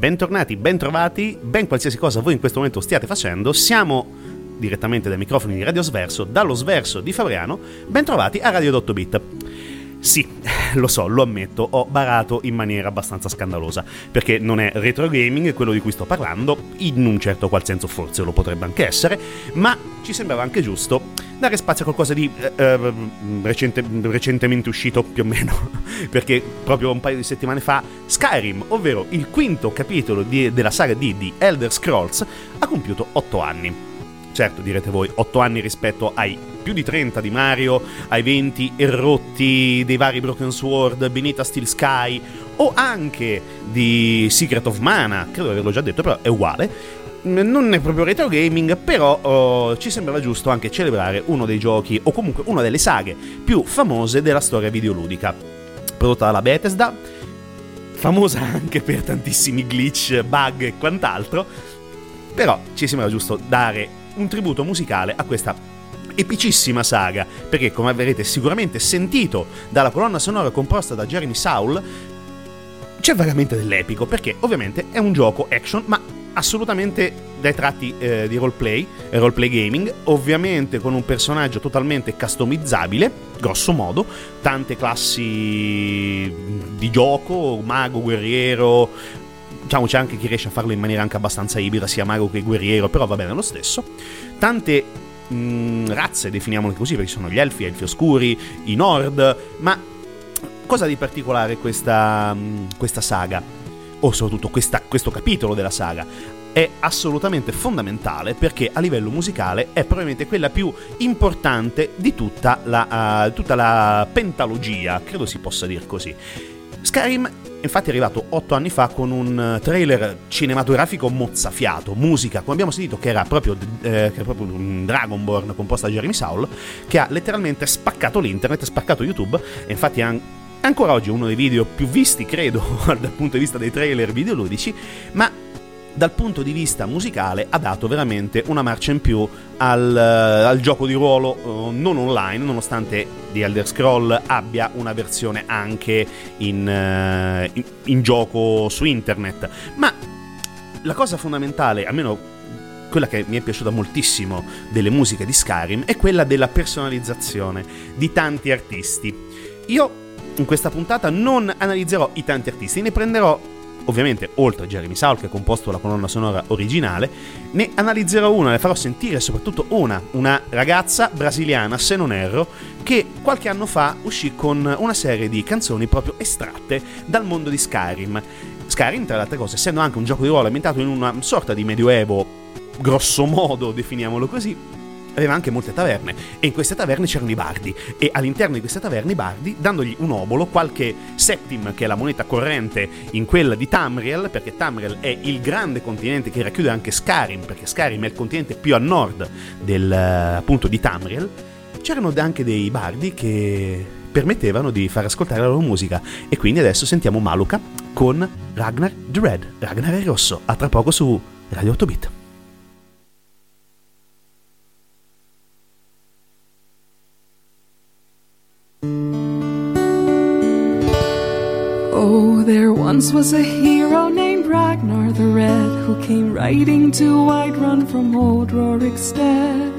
Bentornati, bentrovati, ben qualsiasi cosa voi in questo momento stiate facendo, siamo direttamente dai microfoni di Radio Sverso, dallo Sverso di Fabriano, bentrovati a Radio 8 Bit. Sì, lo so, lo ammetto, ho barato in maniera abbastanza scandalosa, perché non è retro gaming quello di cui sto parlando, in un certo qual senso forse lo potrebbe anche essere, ma ci sembrava anche giusto dare spazio a qualcosa di eh, eh, recente, recentemente uscito più o meno, perché proprio un paio di settimane fa Skyrim, ovvero il quinto capitolo di, della saga D di Elder Scrolls, ha compiuto 8 anni. Certo, direte voi, 8 anni rispetto ai più di 30 di Mario, ai 20 errotti dei vari Broken Sword, Benita Steel Sky o anche di Secret of Mana, credo di averlo già detto, però è uguale. Non è proprio retro gaming, però oh, ci sembrava giusto anche celebrare uno dei giochi, o comunque una delle saghe più famose della storia videoludica. Prodotta dalla Bethesda, famosa anche per tantissimi glitch, bug e quant'altro, però ci sembra giusto dare un tributo musicale a questa epicissima saga, perché come avrete sicuramente sentito dalla colonna sonora composta da Jeremy Saul, c'è veramente dell'epico, perché ovviamente è un gioco action, ma assolutamente dai tratti eh, di roleplay, roleplay gaming, ovviamente con un personaggio totalmente customizzabile, grosso modo, tante classi di gioco, mago, guerriero, diciamo c'è anche chi riesce a farlo in maniera anche abbastanza ibrida, sia mago che guerriero, però va bene lo stesso. Tante mh, mm, razze, definiamole così, perché sono gli elfi, elfi oscuri, i nord, ma cosa di particolare questa, mh, mm, questa saga? O soprattutto questa, questo capitolo della saga? È assolutamente fondamentale perché a livello musicale è probabilmente quella più importante di tutta la, uh, tutta la pentalogia, credo si possa dire così. Skyrim infatti è arrivato otto anni fa con un trailer cinematografico mozzafiato, musica, come abbiamo sentito, che era proprio, eh, che proprio un Dragonborn composta da Jeremy Saul, che ha letteralmente spaccato l'internet, spaccato YouTube, e infatti è ancora oggi uno dei video più visti, credo, dal punto di vista dei trailer videoludici, ma dal punto di vista musicale ha dato veramente una marcia in più al, al gioco di ruolo uh, non online, nonostante The Elder Scroll abbia una versione anche in, uh, in, in gioco su internet. Ma la cosa fondamentale, almeno quella che mi è piaciuta moltissimo delle musiche di Skyrim, è quella della personalizzazione di tanti artisti. Io in questa puntata non analizzerò i tanti artisti, ne prenderò ovviamente oltre a Jeremy Saul che ha composto la colonna sonora originale, ne analizzerò una, ne farò sentire soprattutto una, una ragazza brasiliana, se non erro, che qualche anno fa uscì con una serie di canzoni proprio estratte dal mondo di Skyrim. Skyrim, tra le altre cose, essendo anche un gioco di ruolo ambientato in una sorta di medioevo, grosso modo, definiamolo così, aveva anche molte taverne e in queste taverne c'erano i bardi e all'interno di queste taverne i bardi dandogli un obolo, qualche septim che è la moneta corrente in quella di Tamriel perché Tamriel è il grande continente che racchiude anche Skyrim perché Skyrim è il continente più a nord del, appunto di Tamriel. C'erano anche dei bardi che permettevano di far ascoltare la loro musica e quindi adesso sentiamo Maluka con Ragnar the Red. Ragnar il Rosso. A tra poco su Radio 8 Bit There once was a hero named Ragnar the Red who came riding to Whiterun from old Rorik's Rorikstead.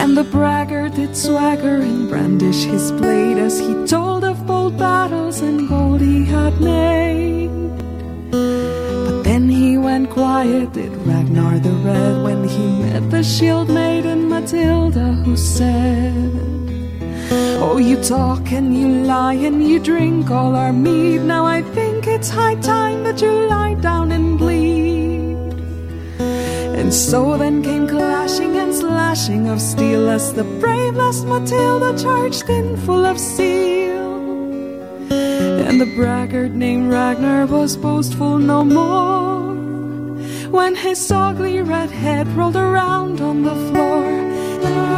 And the braggart did swagger and brandish his blade as he told of bold battles and gold he had made. But then he went quiet, did Ragnar the Red, when he met the shield maiden Matilda, who said, Oh, you talk and you lie and you drink all our mead. Now I think it's high time that you lie down and bleed. And so then came clashing and slashing of steel as the brave last Matilda charged in full of steel. And the braggart named Ragnar was boastful no more when his ugly red head rolled around on the floor. The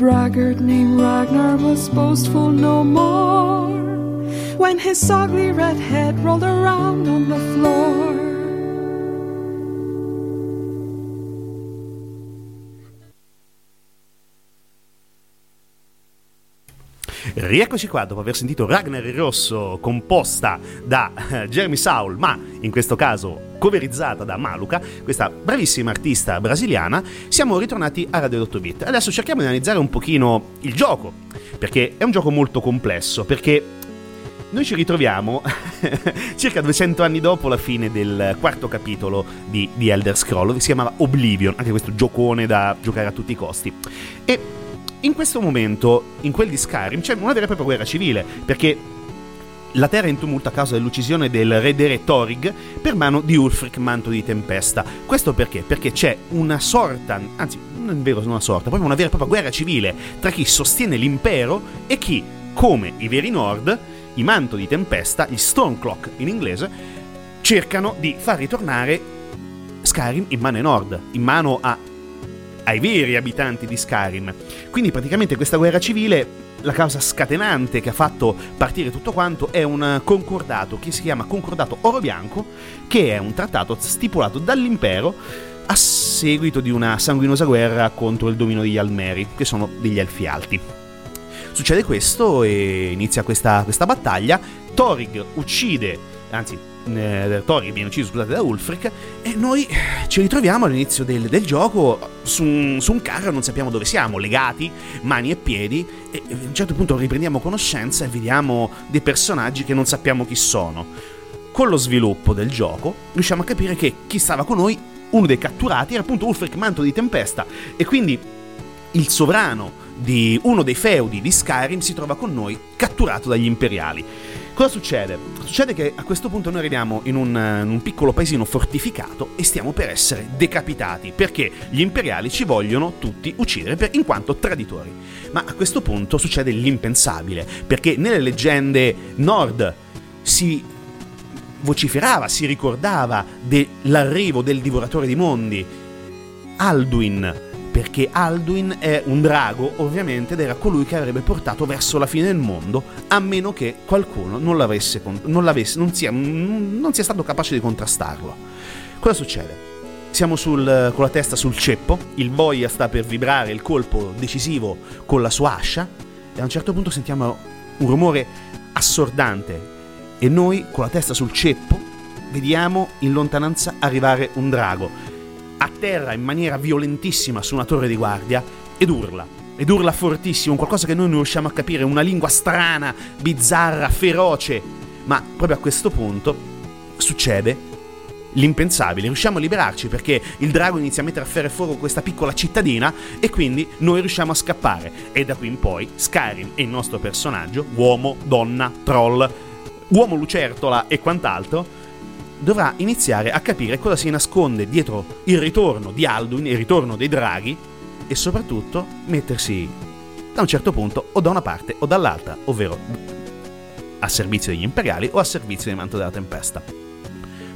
braggart named Ragnar was boastful no more when his ugly red head rolled around on the floor. Rieccoci qua dopo aver sentito Ragnar il Rosso composta da uh, Jeremy Saul, ma in questo caso coverizzata da Maluka, questa bravissima artista brasiliana, siamo ritornati a Radio 8 Bit. Adesso cerchiamo di analizzare un pochino il gioco, perché è un gioco molto complesso, perché noi ci ritroviamo circa 200 anni dopo la fine del quarto capitolo di, di Elder Scroll, che si chiamava Oblivion, anche questo giocone da giocare a tutti i costi. E in questo momento, in quel di Skyrim, c'è una vera e propria guerra civile, perché la terra è in tumulto a causa dell'uccisione del re dere Thorig per mano di Ulfric Manto di Tempesta. Questo perché? Perché c'è una sorta, anzi, non è vero una sorta, proprio una vera e propria guerra civile tra chi sostiene l'impero e chi, come i veri Nord, i Manto di Tempesta, gli Stormcloak in inglese, cercano di far ritornare Skyrim in mano ai Nord, in mano a, ai veri abitanti di Skyrim. Quindi praticamente questa guerra civile la causa scatenante che ha fatto partire tutto quanto è un concordato che si chiama Concordato Oro Bianco, che è un trattato stipulato dall'impero a seguito di una sanguinosa guerra contro il dominio degli Almeri, che sono degli Elfi Alti. Succede questo e inizia questa, questa battaglia. Thorig uccide, anzi, eh, Thorig viene ucciso scusate, da Ulfric e noi ci ritroviamo all'inizio del, del gioco su su un carro, non sappiamo dove siamo, legati, mani e piedi e a un certo punto riprendiamo conoscenza e vediamo dei personaggi che non sappiamo chi sono. Con lo sviluppo del gioco riusciamo a capire che chi stava con noi, uno dei catturati, era appunto Ulfric Manto di Tempesta e quindi il sovrano di uno dei feudi di Skyrim si trova con noi catturato dagli imperiali. Cosa succede? Succede che a questo punto noi arriviamo in un, in un, piccolo paesino fortificato e stiamo per essere decapitati perché gli imperiali ci vogliono tutti uccidere per, in quanto traditori. Ma a questo punto succede l'impensabile perché nelle leggende nord si vociferava, si ricordava dell'arrivo del divoratore di mondi, Alduin, perché Alduin è un drago, ovviamente, ed era colui che avrebbe portato verso la fine del mondo, a meno che qualcuno non l'avesse, non, l'avesse, non, sia, non sia stato capace di contrastarlo. Cosa succede? Siamo sul, con la testa sul ceppo, il boia sta per vibrare il colpo decisivo con la sua ascia, e a un certo punto sentiamo un rumore assordante, e noi, con la testa sul ceppo, vediamo in lontananza arrivare un drago atterra in maniera violentissima su una torre di guardia ed urla. Ed urla fortissimo, qualcosa che noi non riusciamo a capire, una lingua strana, bizzarra, feroce. Ma proprio a questo punto succede l'impensabile, riusciamo a liberarci perché il drago inizia a mettere a ferro e fuoco questa piccola cittadina e quindi noi riusciamo a scappare. E da qui in poi Skyrim e il nostro personaggio, uomo, donna, troll, uomo lucertola e quant'altro, dovrà iniziare a capire cosa si nasconde dietro il ritorno di Alduin, il ritorno dei draghi e soprattutto mettersi da un certo punto o da una parte o dall'altra, ovvero a servizio degli imperiali o a servizio dei manto della tempesta.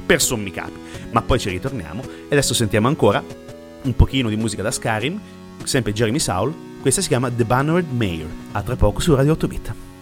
Per sommi capi. Ma poi ci ritorniamo e adesso sentiamo ancora un pochino di musica da Skyrim, sempre Jeremy Saul, questa si chiama The Bannered Mayor, a tra poco su Radio 8 Bit.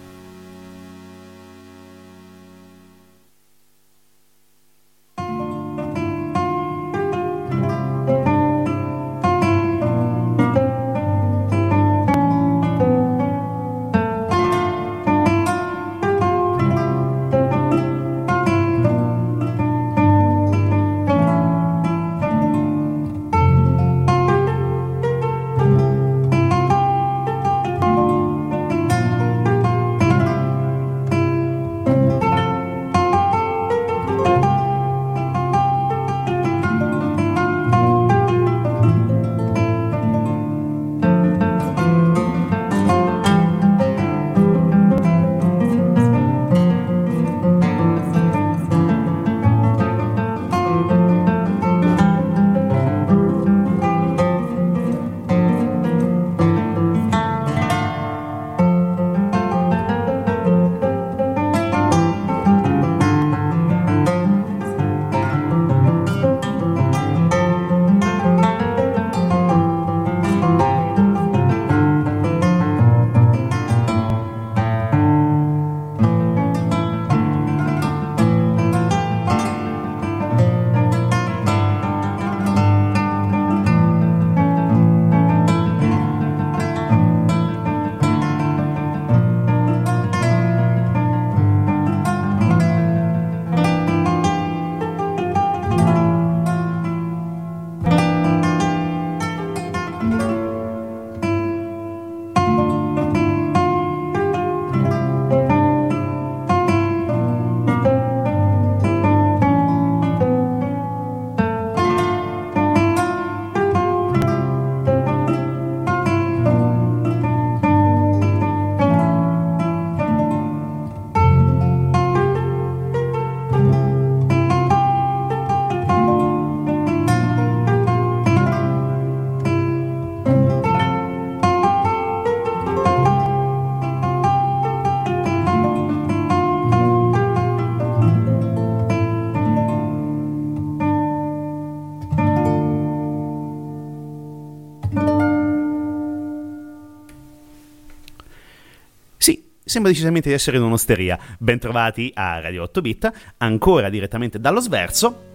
Sembra decisamente di essere in un'osteria. Bentrovati a Radio 8 Bit, ancora direttamente dallo sverso.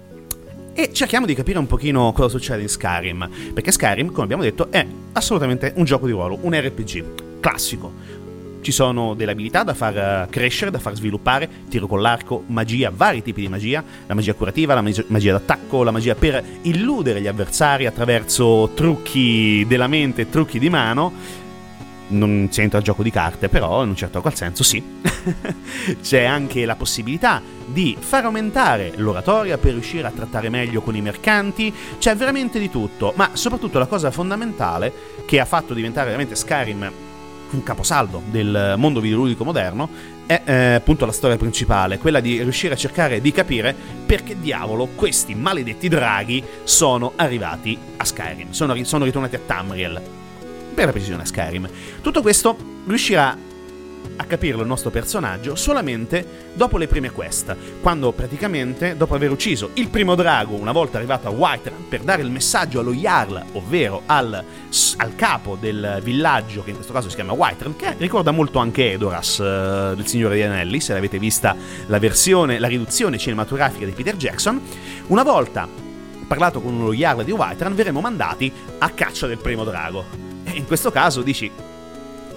E cerchiamo di capire un pochino cosa succede in Skyrim. Perché Skyrim, come abbiamo detto, è assolutamente un gioco di ruolo, un RPG classico. Ci sono delle abilità da far eh, crescere, da far sviluppare, tiro con l'arco, magia, vari tipi di magia, la magia curativa, la magia, magia d'attacco, la magia per illudere gli avversari attraverso trucchi della mente, trucchi di mano non c'entra il gioco di carte, però in un certo qual senso sì. C'è anche la possibilità di far aumentare l'oratoria per riuscire a trattare meglio con i mercanti, c'è veramente di tutto, ma soprattutto la cosa fondamentale che ha fatto diventare veramente Skyrim un caposaldo del mondo videoludico moderno è eh, appunto la storia principale, quella di riuscire a cercare di capire perché diavolo questi maledetti draghi sono arrivati a Skyrim, sono, sono ritornati a Tamriel per la precisione Skyrim. Tutto questo riuscirà a capirlo il nostro personaggio solamente dopo le prime quest, quando praticamente dopo aver ucciso il primo drago una volta arrivato a Whiterun per dare il messaggio allo Jarl, ovvero al, al capo del villaggio che in questo caso si chiama Whiterun, che ricorda molto anche Edoras uh, del Signore degli Anelli, se l'avete vista la versione, la riduzione cinematografica di Peter Jackson, una volta parlato con lo Jarl di Whiterun verremo mandati a caccia del primo drago in questo caso dici,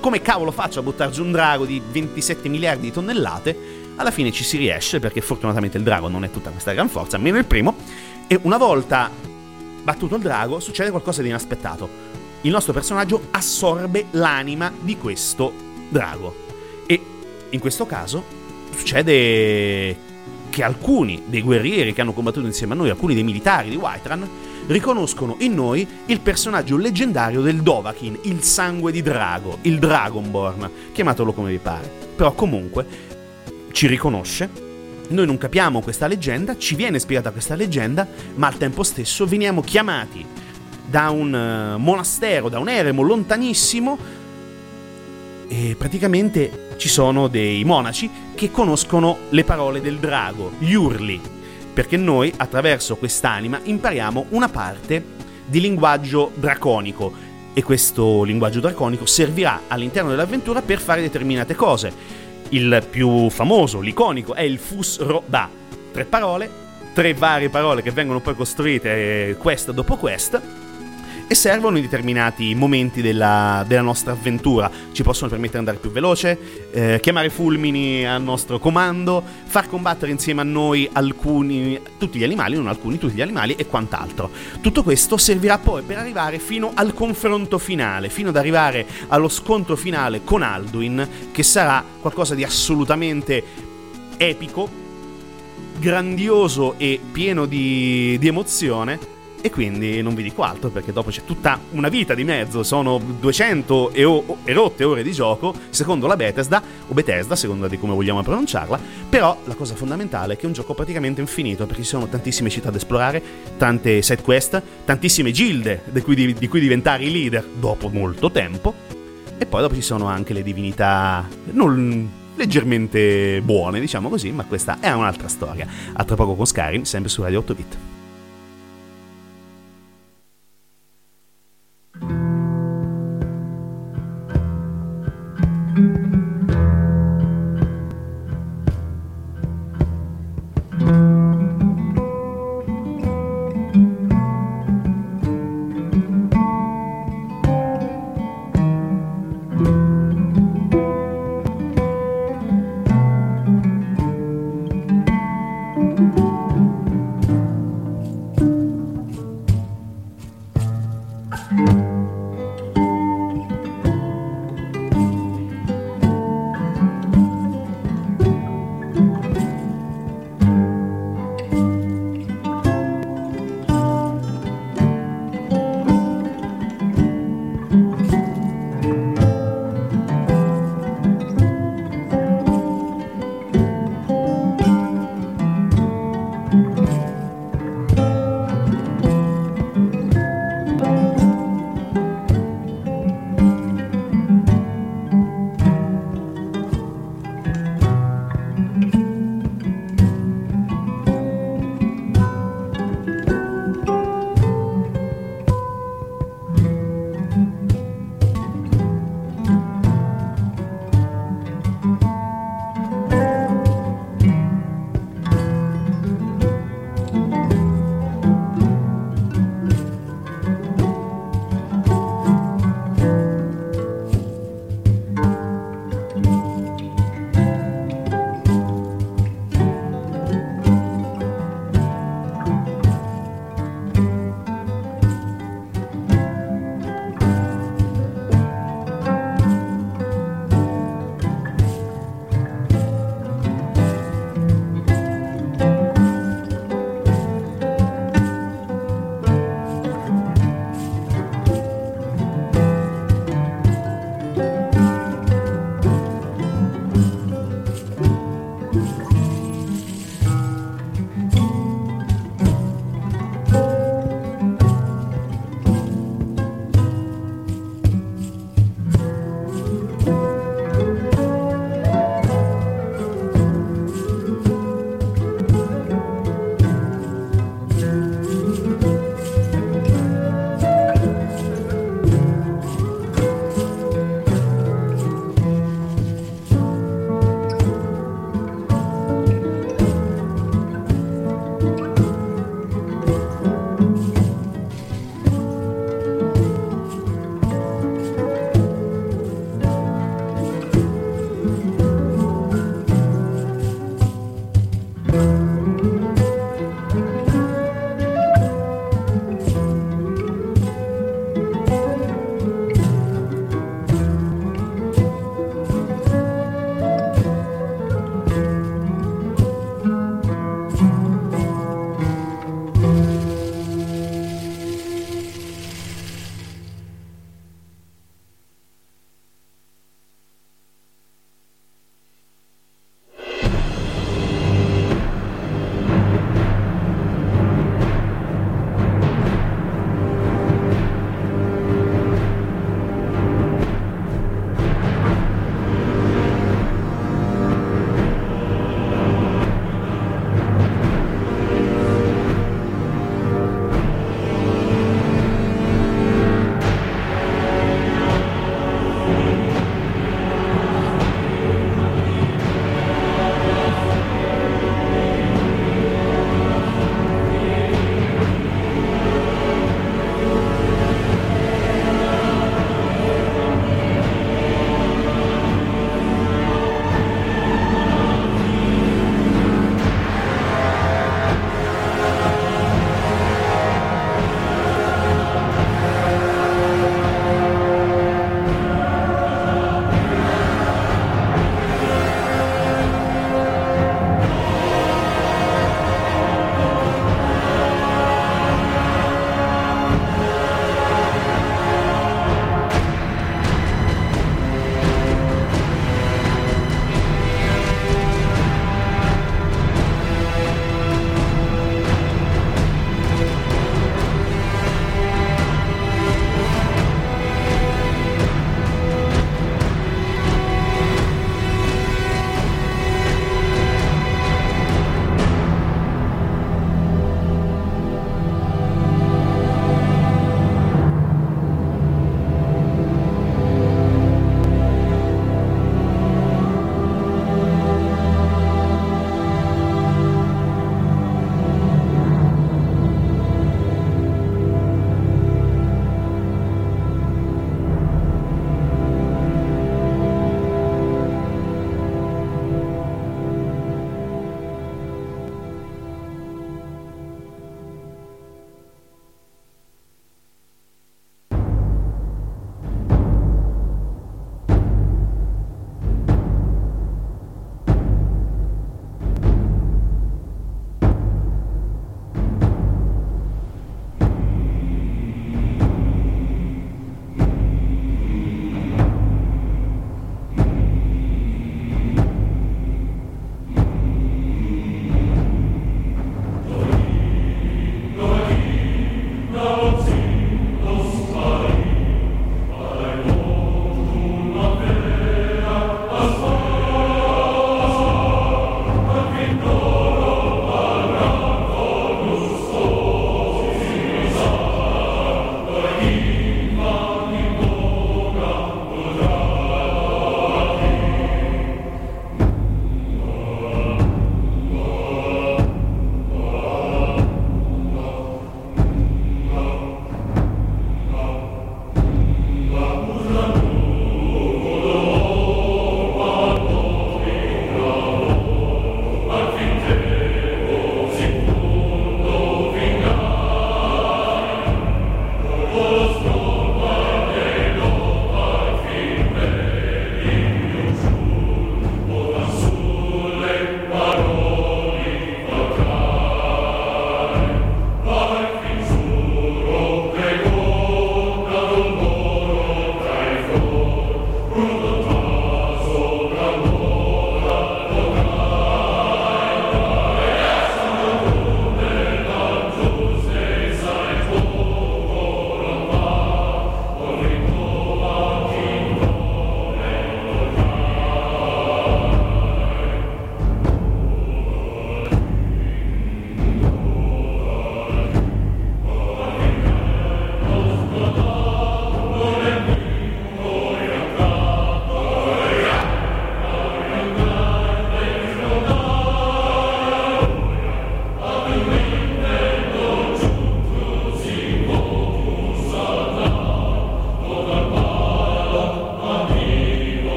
come cavolo faccio a buttare giù un drago di 27 miliardi di tonnellate? Alla fine ci si riesce perché fortunatamente il drago non è tutta questa gran forza, almeno il primo, e una volta battuto il drago succede qualcosa di inaspettato. Il nostro personaggio assorbe l'anima di questo drago. E in questo caso succede che alcuni dei guerrieri che hanno combattuto insieme a noi, alcuni dei militari di Whiterun, riconoscono in noi il personaggio leggendario del Dovahkiin, il sangue di drago, il Dragonborn, chiamatelo come vi pare. Però comunque ci riconosce. Noi non capiamo questa leggenda, ci viene spiegata questa leggenda, ma al tempo stesso veniamo chiamati da un uh, monastero, da un eremo lontanissimo e praticamente ci sono dei monaci che conoscono le parole del drago, gli urli, perché noi attraverso quest'anima impariamo una parte di linguaggio draconico e questo linguaggio draconico servirà all'interno dell'avventura per fare determinate cose. Il più famoso, l'iconico, è il Fus Ro Da. Tre parole, tre varie parole che vengono poi costruite eh, quest dopo quest e servono in determinati momenti della, della nostra avventura. Ci possono permettere di andare più veloce, eh, chiamare fulmini al nostro comando, far combattere insieme a noi alcuni, tutti gli animali, non alcuni, tutti gli animali e quant'altro. Tutto questo servirà poi per arrivare fino al confronto finale, fino ad arrivare allo scontro finale con Alduin, che sarà qualcosa di assolutamente epico, grandioso e pieno di, di emozione e quindi non vi dico altro perché dopo c'è tutta una vita di mezzo, sono 200 e, o- e rotte ore di gioco, secondo la Bethesda, o Bethesda, secondo di come vogliamo pronunciarla, però la cosa fondamentale è che è un gioco praticamente infinito perché ci sono tantissime città da esplorare, tante side quest, tantissime gilde di cui, di, di cui diventare i leader dopo molto tempo, e poi dopo ci sono anche le divinità non leggermente buone, diciamo così, ma questa è un'altra storia. A tra poco con Skyrim, sempre su Radio 8 Bit.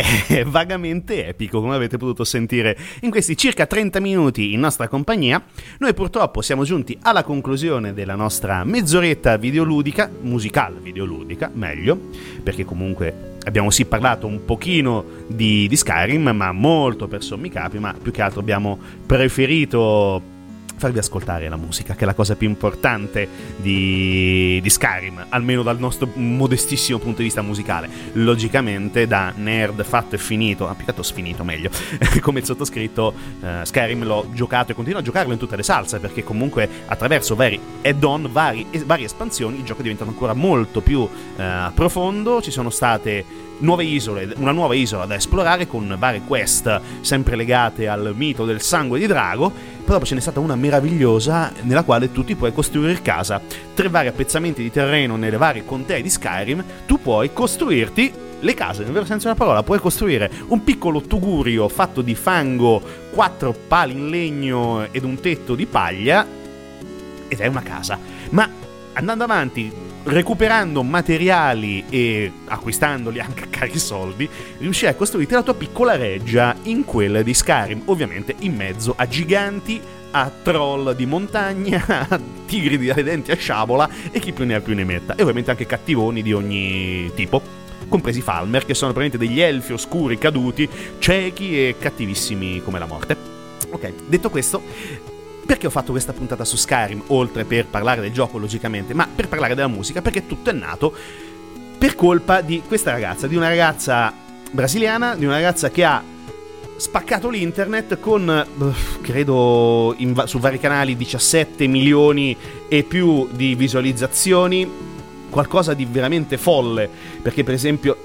È vagamente epico, come avete potuto sentire in questi circa 30 minuti in nostra compagnia. Noi purtroppo siamo giunti alla conclusione della nostra mezz'oretta videoludica, musicale videoludica, meglio, perché comunque abbiamo sì parlato un pochino di, di Skyrim, ma molto per sommi capi, ma più che altro abbiamo preferito farvi ascoltare la musica, che è la cosa più importante di, di Skyrim, almeno dal nostro modestissimo punto di vista musicale. Logicamente, da nerd fatto e finito, ah, che altro sfinito meglio, come il sottoscritto, eh, Skyrim l'ho giocato e continuo a giocarlo in tutte le salse, perché comunque attraverso vari add-on, vari, varie espansioni, il gioco è diventato ancora molto più eh, profondo, ci sono state nuove isole, una nuova isola da esplorare con varie quest sempre legate al mito del sangue di drago. Dopo ce n'è stata una meravigliosa nella quale tu ti puoi costruire casa. Tre vari appezzamenti di terreno nelle varie contee di Skyrim, tu puoi costruirti le case, nel vero senso della parola, puoi costruire un piccolo tugurio fatto di fango, quattro pali in legno ed un tetto di paglia ed è una casa. Ma andando avanti, recuperando materiali e acquistandoli anche a cari soldi, riuscirai a costruirti la tua piccola reggia in quella di Skyrim, ovviamente in mezzo a giganti, a troll di montagna, a tigri di denti a sciabola e chi più ne ha più ne metta, e ovviamente anche cattivoni di ogni tipo compresi Falmer, che sono praticamente degli elfi oscuri caduti, ciechi e cattivissimi come la morte. Ok, detto questo, perché ho fatto questa puntata su Skyrim, oltre per parlare del gioco logicamente, ma per parlare della musica, perché tutto è nato per colpa di questa ragazza, di una ragazza brasiliana, di una ragazza che ha spaccato l'internet con, credo, in, su vari canali 17 milioni e più di visualizzazioni, qualcosa di veramente folle, perché per esempio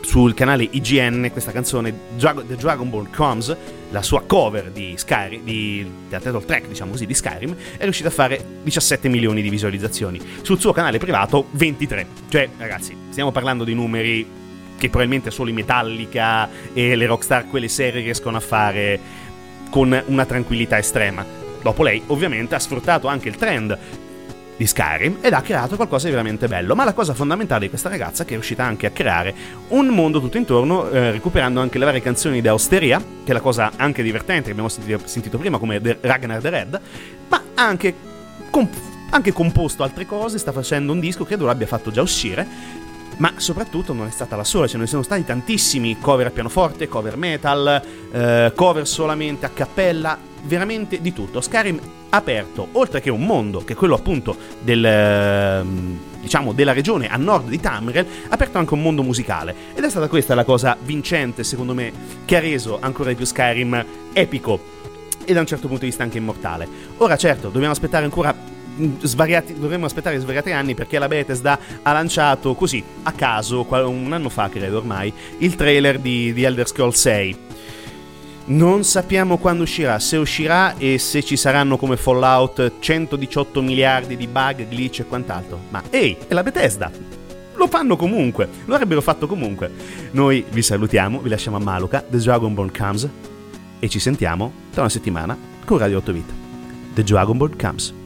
sul canale IGN questa canzone The Dragon Ball Comes la sua cover di Skyrim, di, della title track, diciamo così, di Skyrim, è riuscita a fare 17 milioni di visualizzazioni. Sul suo canale privato 23. Cioè, ragazzi, stiamo parlando di numeri che probabilmente solo i Metallica e le Rockstar, quelle serie, riescono a fare con una tranquillità estrema. Dopo lei, ovviamente, ha sfruttato anche il trend di Skyrim ed ha creato qualcosa di veramente bello. Ma la cosa fondamentale di questa ragazza è che è riuscita anche a creare un mondo tutto intorno, eh, recuperando anche le varie canzoni di Austeria, che è la cosa anche divertente che abbiamo sentito, sentito prima, come The Ragnar the Red, ma anche, comp- anche composto altre cose, sta facendo un disco, credo l'abbia fatto già uscire, ma soprattutto non è stata la sola, ce ne sono stati tantissimi cover a pianoforte, cover metal, eh, cover solamente a cappella, veramente di tutto. Skyrim aperto, oltre che un mondo, che è quello appunto del, ehm, diciamo, della regione a nord di Tamriel, ha aperto anche un mondo musicale. Ed è stata questa la cosa vincente, secondo me, che ha reso ancora di più Skyrim epico e da un certo punto di vista anche immortale. Ora certo, dobbiamo aspettare ancora mm, svariati, dovremmo aspettare svariati anni perché la Bethesda ha lanciato così, a caso, un anno fa credo ormai, il trailer di, di Elder Scrolls 6 non sappiamo quando uscirà, se uscirà e se ci saranno come Fallout 118 miliardi di bug, glitch e quant'altro. Ma ehi, è la Bethesda! Lo fanno comunque, lo avrebbero fatto comunque. Noi vi salutiamo, vi lasciamo a Maluka, The Dragonborn Comes e ci sentiamo tra una settimana con Radio 8 Vita. The Dragonborn Comes.